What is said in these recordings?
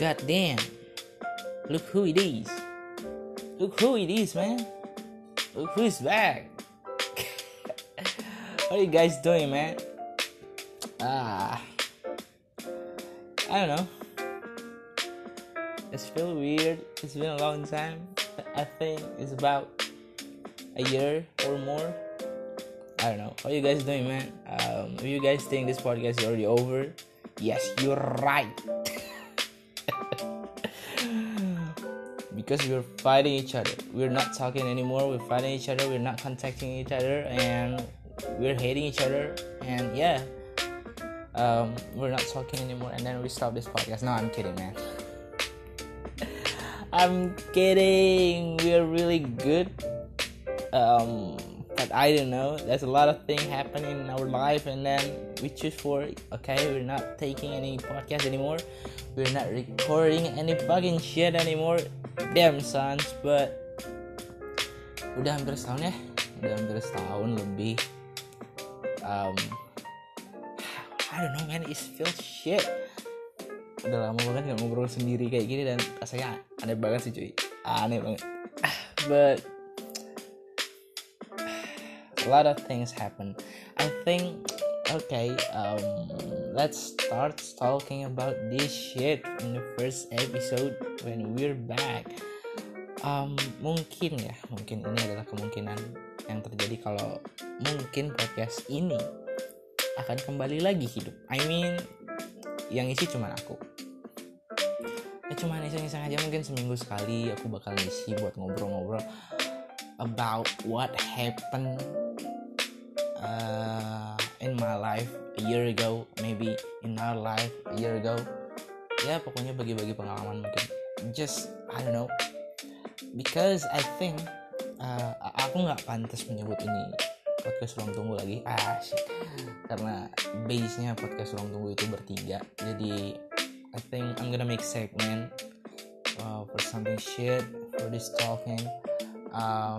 God damn. Look who it is. Look who it is, man. Look who's back. what are you guys doing, man? Ah. I don't know. It's feel weird. It's been a long time. I think it's about a year or more. I don't know. How you guys doing, man? Um, you guys think this podcast is already over, yes, you're right. because we're fighting each other. We're not talking anymore. We're fighting each other. We're not contacting each other, and we're hating each other. And yeah, um, we're not talking anymore. And then we stop this podcast. No, I'm kidding, man. I'm kidding. We're really good. Um, but I don't know. There's a lot of things happening in our life, and then we choose for okay. We're not taking any podcast anymore. We're not recording any fucking shit anymore. Damn sons, but udah hampir setahun ya. Udah hampir setahun lebih. Um, I don't know man, it feels shit. Udah lama banget gak ngobrol sendiri kayak gini dan rasanya aneh banget sih cuy. Aneh banget. But a lot of things happen. I think okay, um, let's start talking about this shit in the first episode when we're back. Um, mungkin ya, mungkin ini adalah kemungkinan yang terjadi kalau mungkin podcast ini akan kembali lagi hidup. I mean, yang isi cuma aku. Ya cuma iseng-iseng aja mungkin seminggu sekali aku bakal ngisi buat ngobrol-ngobrol about what happened uh, in my life a year ago, maybe in our life a year ago. Ya pokoknya bagi-bagi pengalaman mungkin. Just I don't know. Because I think uh, aku nggak pantas menyebut ini podcast ruang tunggu lagi. Ah, shit. karena base-nya podcast ruang tunggu itu bertiga. Jadi I think I'm gonna make segment uh, for something shit for this talking. Um,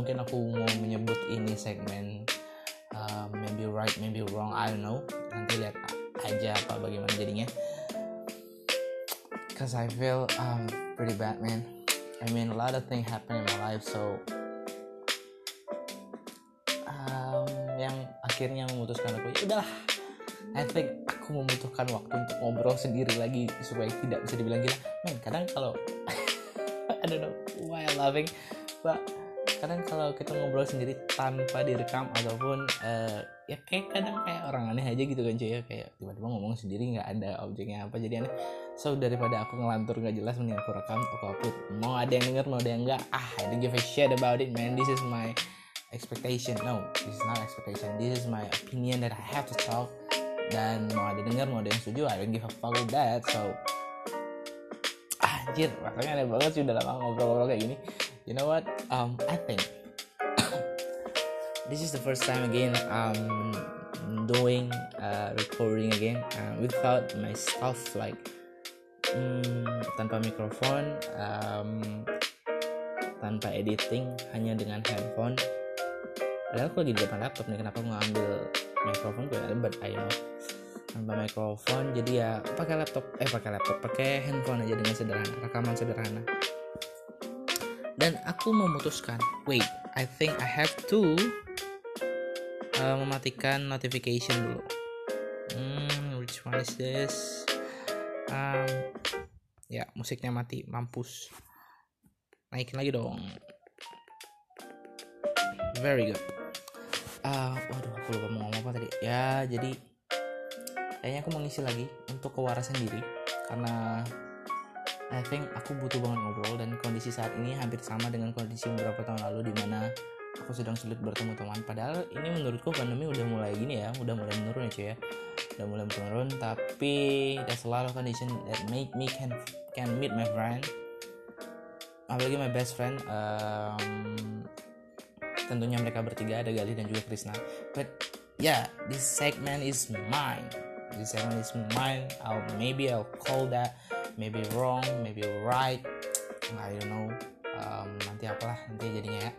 mungkin aku mau menyebut ini segmen uh, maybe right maybe wrong I don't know. Nanti lihat aja apa bagaimana jadinya. Cause I feel um, pretty bad man. I mean a lot of things happen in my life so um, yang akhirnya memutuskan aku ya udahlah I think aku membutuhkan waktu untuk ngobrol sendiri lagi supaya tidak bisa dibilang gila. Men kadang kalau I don't know why I'm laughing but kadang kalau kita ngobrol sendiri tanpa direkam ataupun uh, ya kayak kadang kayak orang aneh aja gitu kan cuy ya. Kayak tiba-tiba ngomong sendiri nggak ada objeknya apa jadi aneh. So daripada aku ngelantur nggak jelas mending aku rekam aku upload. Mau ada yang denger mau ada yang enggak ah I don't give a shit about it man. This is my expectation. No this is not expectation. This is my opinion that I have to talk. Dan mau ada denger mau ada yang setuju I don't give a fuck with that. So anjir makanya aneh banget sih udah lama ngobrol-ngobrol kayak gini you know what? Um i think this is the first time again i'm doing uh, recording again uh, without my stuff like um, tanpa mikrofon um, tanpa editing hanya dengan handphone. Padahal aku lagi di depan laptop nih kenapa aku ngambil mikrofon gue? But I know tanpa mikrofon jadi ya pakai laptop eh pakai laptop pakai handphone aja dengan sederhana rekaman sederhana dan aku memutuskan wait I think I have to uh, mematikan notification dulu. Hmm, which one is this? Um, ya musiknya mati mampus. Naikin lagi dong. Very good. Uh, waduh aku lupa mau ngomong apa tadi. Ya jadi kayaknya aku mau ngisi lagi untuk kewarasan diri. Karena I think aku butuh banget ngobrol dan kondisi saat ini hampir sama dengan kondisi beberapa tahun lalu di mana aku sedang sulit bertemu teman. Padahal ini menurutku pandemi udah mulai gini ya, udah mulai menurun ya cuy ya, udah mulai menurun. Tapi there's a lot of condition that make me can can meet my friend, apalagi my best friend. Um, tentunya mereka bertiga ada Galih dan juga Krisna. But yeah, this segment is mine. This segment is mine. I'll maybe I'll call that maybe wrong, maybe right, I don't know. Um, nanti apalah nanti jadinya ya.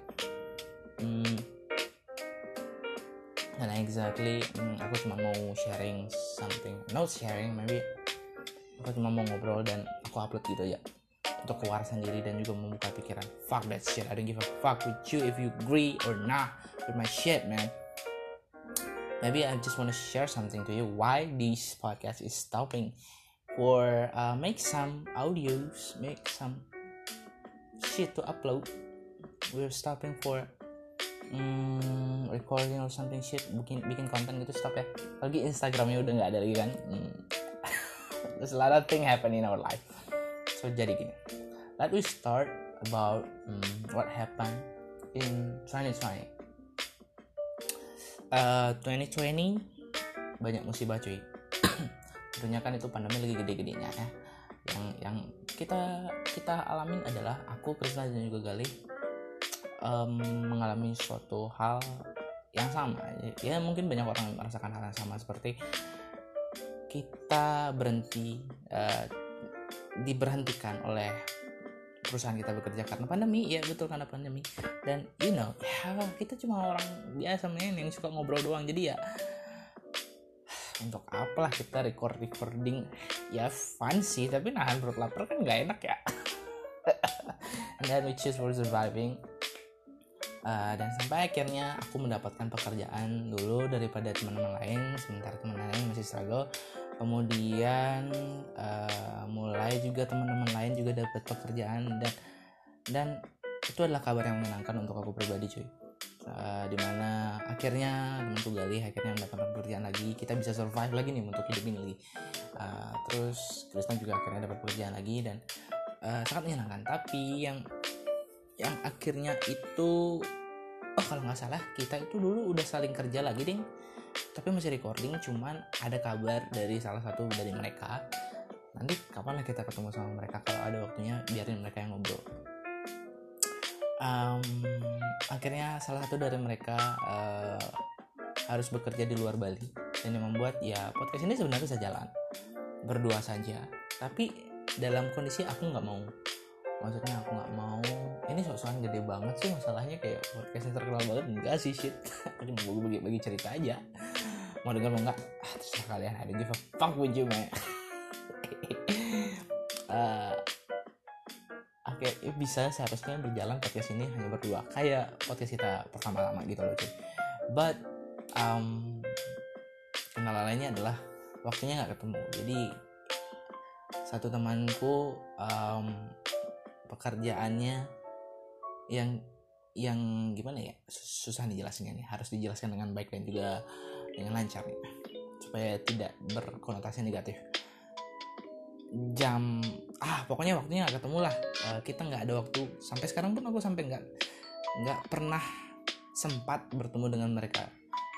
Hmm, dan exactly hmm, aku cuma mau sharing something, not sharing, maybe. Aku cuma mau ngobrol dan aku upload gitu ya untuk kewarasan diri dan juga membuka pikiran. Fuck that shit I don't give a fuck with you if you agree or not with my shit man. Maybe I just want to share something to you. Why this podcast is stopping for uh, make some audios make some shit to upload. We're stopping for um, recording or something shit bikin bikin konten gitu stop ya. Lagi Instagramnya udah nggak ada lagi kan. Hmm. there's a lot of thing happen in our life. So jadi gini. Let we start about um, what happened in 2020 uh, 2020 banyak musibah cuy tentunya kan itu pandemi lagi gede-gedenya ya. Yang yang kita kita alamin adalah aku Krisna dan juga Galih um, mengalami suatu hal yang sama. Ya mungkin banyak orang merasakan hal yang sama seperti kita berhenti uh, diberhentikan oleh perusahaan kita bekerja karena pandemi. Ya betul karena pandemi. Dan you know ya kita cuma orang biasa men yang suka ngobrol doang. Jadi ya untuk apalah kita record recording? Ya fun sih tapi nahan perut lapar kan nggak enak ya. And then we choose for surviving. Uh, dan sampai akhirnya aku mendapatkan pekerjaan dulu daripada teman-teman lain. Sementara teman lain masih struggle. Kemudian uh, mulai juga teman-teman lain juga dapat pekerjaan. Dan dan itu adalah kabar yang menyenangkan untuk aku pribadi cuy uh, di mana akhirnya temanku Gali akhirnya mendapatkan pekerjaan lagi. Kita bisa survive lagi nih untuk hidup ini lagi. Uh, terus Kristen juga akhirnya dapat pekerjaan lagi dan uh, sangat menyenangkan. Tapi yang yang akhirnya itu oh kalau nggak salah kita itu dulu udah saling kerja lagi ding. Tapi masih recording cuman ada kabar dari salah satu dari mereka. Nanti kapan lah kita ketemu sama mereka kalau ada waktunya biarin mereka yang ngobrol um, akhirnya salah satu dari mereka uh, harus bekerja di luar Bali. Dan yang membuat ya podcast ini sebenarnya bisa jalan. Berdua saja. Tapi dalam kondisi aku nggak mau. Maksudnya aku nggak mau. Ini sosokan gede banget sih masalahnya. Kayak podcastnya terkenal banget. Enggak sih shit. Aku cuma bagi bagi cerita aja. Mau dengar mau nggak? Ah, terserah kalian. Ada give a fuck with you okay, bisa seharusnya berjalan podcast ini hanya berdua. Kayak podcast kita pertama-tama gitu loh cuy. But um, lainnya adalah waktunya nggak ketemu. Jadi satu temanku um, pekerjaannya yang yang gimana ya? Susah dijelasinnya nih. Harus dijelaskan dengan baik dan juga dengan lancar supaya tidak berkonotasi negatif. Jam ah pokoknya waktunya nggak ketemu lah. Uh, kita nggak ada waktu. Sampai sekarang pun aku sampai nggak nggak pernah sempat bertemu dengan mereka.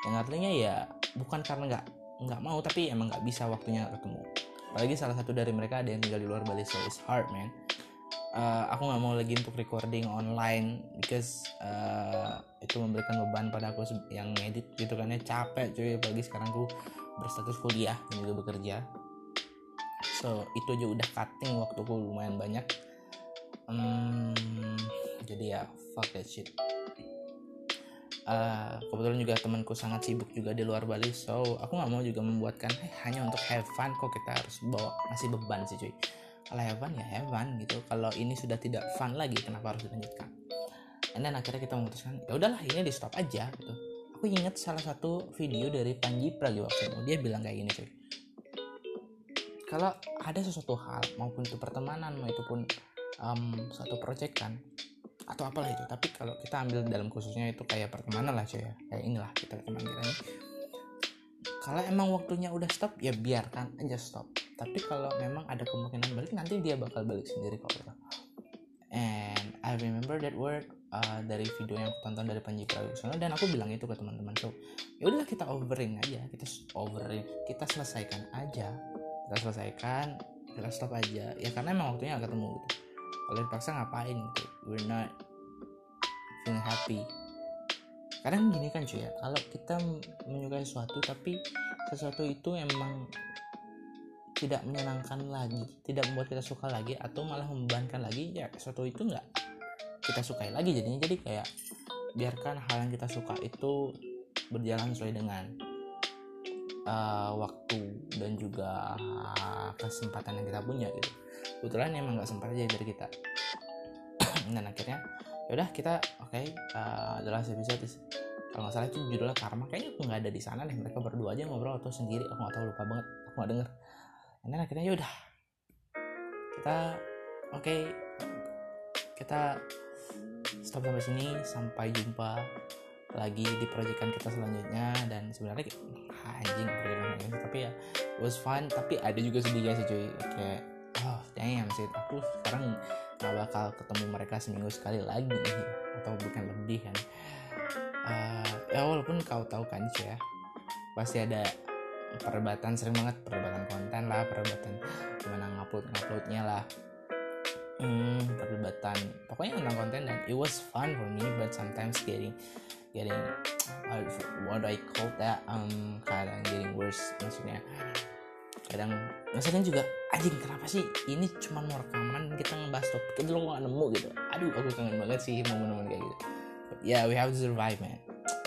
Yang artinya ya bukan karena nggak nggak mau tapi emang nggak bisa waktunya ketemu. Apalagi salah satu dari mereka ada yang tinggal di luar Bali so it's hard man. Uh, aku nggak mau lagi untuk recording online because uh, itu memberikan beban pada aku yang ngedit gitu kan ya. Capek cuy. Apalagi sekarang aku berstatus kuliah dan juga bekerja so itu aja udah cutting waktuku lumayan banyak. Um, jadi ya fuck that shit. Uh, kebetulan juga temanku sangat sibuk juga di luar Bali so aku nggak mau juga membuatkan hey, hanya untuk have fun kok kita harus bawa ngasih beban sih cuy. Kalau have fun ya have fun gitu. Kalau ini sudah tidak fun lagi kenapa harus dilanjutkan? Dan akhirnya kita memutuskan ya udahlah ini di stop aja gitu. Aku ingat salah satu video dari Panji Pragiwaksono. Dia bilang kayak gini cuy kalau ada sesuatu hal maupun itu pertemanan maupun um, suatu project kan atau apalah itu tapi kalau kita ambil dalam khususnya itu kayak pertemanan lah cuy ya. Kayak inilah kita ini. Kalau emang waktunya udah stop ya biarkan aja stop. Tapi kalau memang ada kemungkinan balik nanti dia bakal balik sendiri kok gitu. And I remember that word uh, dari video yang aku tonton dari Panji Pragiwaksono dan aku bilang itu ke teman-teman so ya udahlah kita overing aja kita overing kita selesaikan aja kita selesaikan kita stop aja. Ya karena emang waktunya gak ketemu gitu. Kalau dipaksa ngapain gitu? We're not feeling happy. Kadang gini kan cuy ya. Kalau kita menyukai sesuatu tapi sesuatu itu emang tidak menyenangkan lagi tidak membuat kita suka lagi atau malah membebankan lagi ya sesuatu itu nggak kita sukai lagi jadinya. Jadi kayak biarkan hal yang kita suka itu berjalan sesuai dengan uh, waktu dan juga kesempatan yang kita punya gitu. Kebetulan emang nggak sempat aja dari kita. Dan akhirnya yaudah kita oke okay, uh, last episode is kalau nggak salah itu judulnya karma. Kayaknya aku nggak ada di sana deh mereka berdua aja ngobrol atau sendiri aku nggak tahu lupa banget aku nggak denger. Dan akhirnya yaudah kita oke okay, kita stop sampai sini sampai jumpa lagi di proyekan kita selanjutnya dan sebenarnya anjing proyekan tapi ya was fun. Tapi ada juga sedihnya sih cuy. Kayak oh damn sih. Aku sekarang gak bakal ketemu mereka seminggu sekali lagi. Atau bukan lebih kan. Uh, ya walaupun kau tahu kan sih ya pasti ada perdebatan sering banget perdebatan konten lah perdebatan gimana ngupload nguploadnya lah. Hmm, perdebatan pokoknya tentang konten dan it was fun for me but sometimes getting getting what do I call that? Um kadang getting worse maksudnya. Kadang maksudnya juga anjing kenapa sih ini cuma mau rekaman kita ngebahas topik itu lo gak nemu gitu. Aduh aku kangen banget sih momen-momen kayak gitu. But yeah we have to survive man.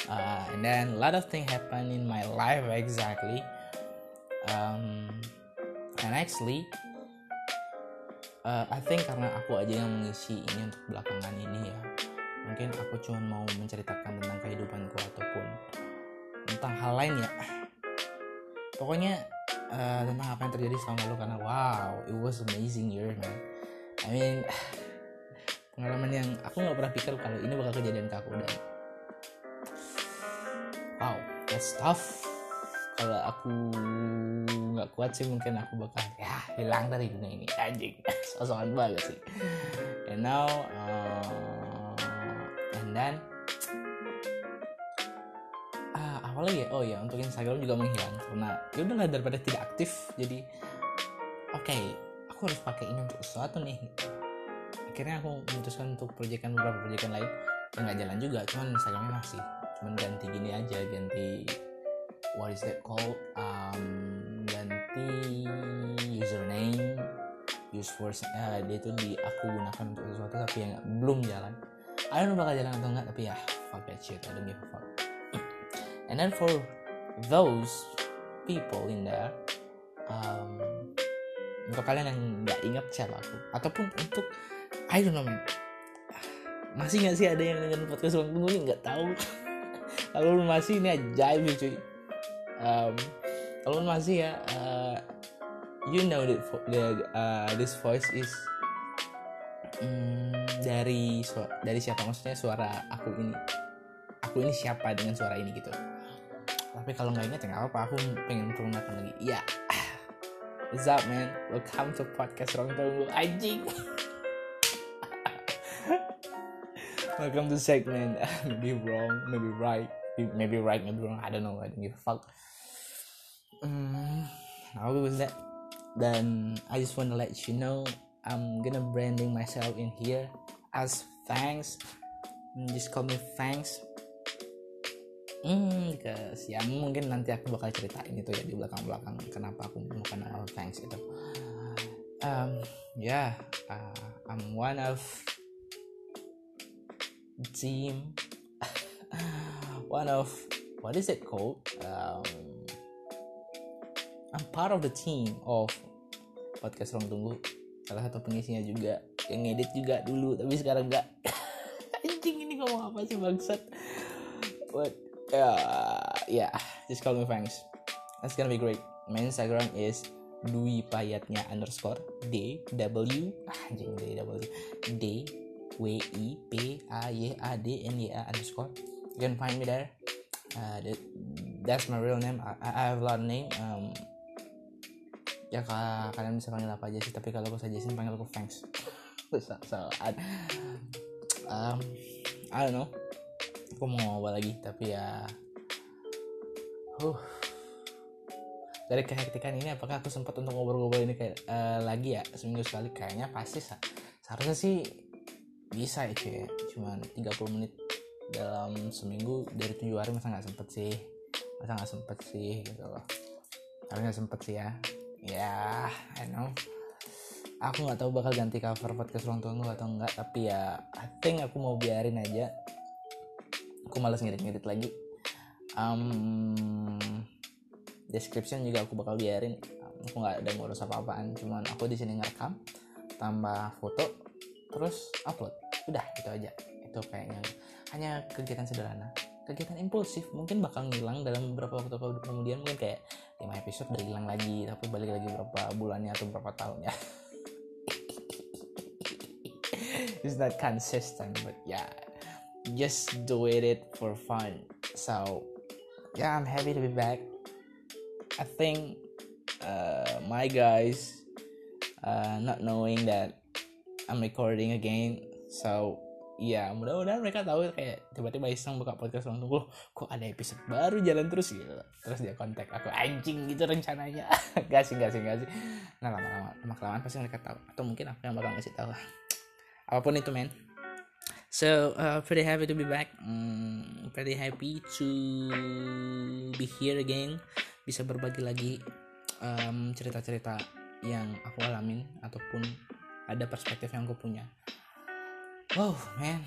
Uh, and then a lot of things happen in my life exactly. Um, and actually uh, I think karena aku aja yang mengisi ini untuk belakangan ini ya mungkin aku cuma mau menceritakan tentang kehidupanku ataupun tentang hal lain ya. Pokoknya uh, tentang apa yang terjadi selama lalu karena wow it was amazing year man. I mean pengalaman yang aku nggak pernah pikir kalau ini bakal kejadian ke aku dan wow that's tough. Kalau aku nggak kuat sih mungkin aku bakal ya hilang dari dunia ini. Anjing sosokan banget sih. And now then ah apa ya oh ya untuk Instagram juga menghilang karena ya udahlah daripada tidak aktif jadi oke okay, aku harus pakai ini untuk sesuatu nih. Akhirnya aku memutuskan untuk proyekan beberapa proyekan lain yang nggak jalan juga cuman Instagramnya masih cuman ganti gini aja ganti what is that called? Um, ganti username use for uh, dia itu di aku gunakan untuk sesuatu tapi yang belum jalan I don't know bakal jalan atau enggak tapi ya fuck that shit I don't give a fuck. And then for those people in there um, untuk kalian yang nggak ingat siapa aku ataupun untuk I don't know masih nggak sih ada yang dengan podcast Bang Tunggu ini nggak tahu. Kalau masih ini ajaib cuy. Um, kalau masih ya uh, you know that the, uh, this voice is um, dari dari siapa? Maksudnya suara aku ini. Aku ini siapa dengan suara ini gitu. Tapi kalau nggak ingat ya nggak apa-apa aku pengen perkenalkan lagi. Ya. Yeah. what's up man? Welcome to podcast Rong Tunggu. Anjing. Welcome to segment maybe wrong maybe right. Maybe right maybe wrong. I don't know. I don't give a fuck. Um, how was that? Then I just want to let you know I'm gonna branding myself in here as thanks. Just call me thanks. Hmm because ya mungkin nanti aku bakal ceritain itu ya di belakang belakang kenapa aku bukan nama thanks itu. Um yeah uh, I'm one of team one of what is it called? Um, I'm part of the team of podcast Ruang Tunggu salah satu pengisinya juga yang ngedit juga dulu tapi sekarang enggak. Anjing ini ngomong apa sih bangsat? But uh, yeah just call me thanks that's gonna be great. My Instagram is Dwi Payatnya underscore D W anjing D W D W I P A Y A D N Y A underscore. You can find me there. Uh, that, that's my real name. I, I have a lot of name. Um, ya kalian bisa panggil apa aja sih? Tapi kalau aku suggestin panggil aku thanks so, so um, I don't know. Aku mau apa lagi tapi ya uh dari kehektikan ini apakah aku sempat untuk ngobrol-ngobrol ini kayak uh, lagi ya? Seminggu sekali kayaknya pasti seharusnya sih bisa ya cuy cuman 30 menit dalam seminggu dari tujuh hari masa nggak sempet sih? Masa nggak sempet sih gitu loh. Harusnya sempet sih ya ya I know. Aku nggak tahu bakal ganti cover podcast ruang tunggu atau enggak tapi ya I think aku mau biarin aja. Aku malas ngedit-ngedit lagi. Um, description juga aku bakal biarin. Aku nggak ada ngurus apa-apaan cuman aku di sini ngerekam tambah foto terus upload. Udah itu aja. Itu kayaknya. Hanya kegiatan sederhana kegiatan impulsif. Mungkin bakal ngilang dalam beberapa waktu kemudian mungkin kayak 5 episode udah hilang lagi tapi balik lagi berapa bulannya atau berapa tahunnya. It's not consistent but yeah. Just do it for fun. So yeah i'm happy to be back. I think uh, my guys uh, not knowing that i'm recording again so Iya, mudah-mudahan mereka tahu kayak tiba-tiba iseng buka podcast langsung loh, kok ada episode baru jalan terus gitu. Terus dia kontak aku anjing gitu rencananya. gak sih, gak sih, gak sih. Nah lama-lama, lama kelamaan pasti mereka tahu. Atau mungkin aku yang bakal ngasih tahu. Apa pun itu men. So uh, pretty happy to be back. Mm, pretty happy to be here again. Bisa berbagi lagi um, cerita-cerita yang aku alamin ataupun ada perspektif yang aku punya wow man.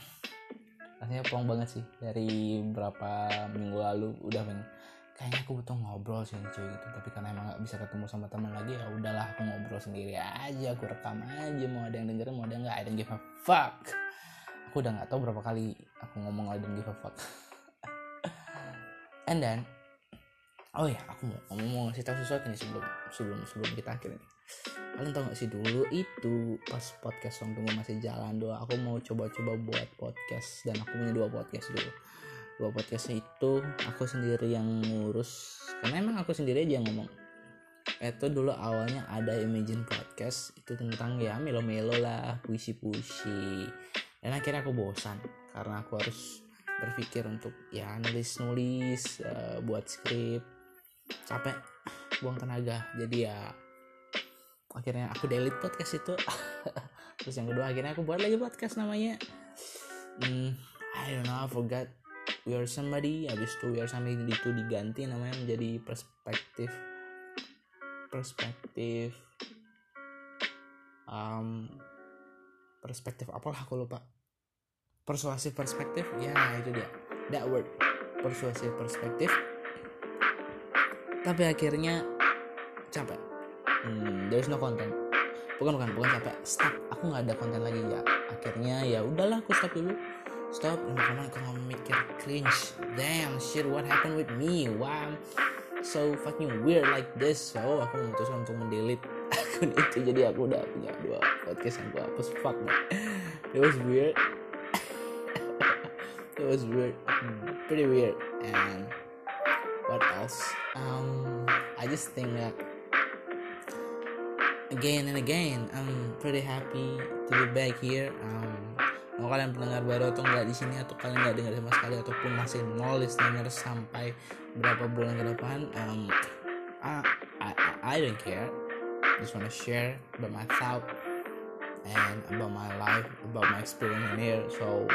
Rasanya plong banget sih dari berapa minggu lalu. Udah pengen kayaknya aku butuh ngobrol sih cuy gitu. Tapi karena emang gak bisa ketemu sama teman lagi ya udahlah aku ngobrol sendiri aja. Aku rekam aja. Mau ada yang dengerin mau ada nggak. I don't give a fuck. Aku udah nggak tahu berapa kali aku ngomong I don't give a fuck. And then oh ya aku mau mau ngasih tahu sesuatu nih sebelum sebelum sebelum kita akhir kalian tau gak sih dulu itu pas podcast Song Tunggu masih jalan doa aku mau coba-coba buat podcast dan aku punya dua podcast dulu. Dua podcast itu aku sendiri yang ngurus karena emang aku sendiri aja yang ngomong. Itu dulu awalnya ada Imagine Podcast itu tentang ya melo-melo lah puisi-puisi. Dan akhirnya aku bosan karena aku harus berpikir untuk ya nulis-nulis uh, buat skrip. Capek buang tenaga jadi ya akhirnya aku delete podcast itu. Terus yang kedua akhirnya aku buat lagi podcast namanya. Hmm, I don't know I forgot. We are somebody habis itu we are somebody itu diganti namanya menjadi perspektif perspektif um, perspektif apalah aku lupa. Persuasif perspektif ya itu dia. That word persuasif perspektif. Tapi akhirnya capek hmm, there's no content. Bukan bukan bukan capek. Stop aku nggak ada konten lagi ya. Akhirnya ya udahlah aku stop dulu. Stop. Karena aku mau mikir cringe. Damn shit what happened with me? Why so fucking weird like this? So aku memutuskan untuk mendelete akun itu. Jadi aku udah punya dua podcast yang aku hapus. Fuck man. It was weird. It was weird. Pretty weird. And what else? Um I just think that again and again. I'm pretty happy to be back here. Um, mau kalian pendengar baru atau enggak di sini atau kalian nggak dengar sama sekali ataupun masih nol listener sampai berapa bulan ke depan um, I, I, I don't care. Just wanna share about my thought and about my life about my experience in here. So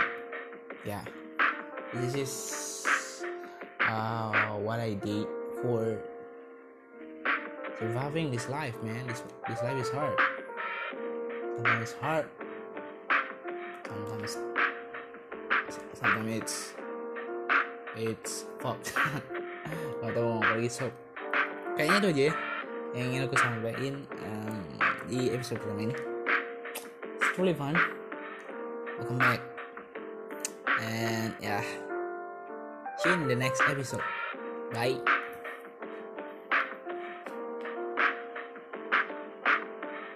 yeah. This is uh, what I did for surviving this life man. This this life is hard. Sometimes it's hard. Sometimes sometimes it's it's fucked. Gak tau mau pergi so kayaknya itu aja ya yang ingin aku sampaikan um, di episode pertama ini it's really fun. Welcome back. And yeah. See you in the next episode. Bye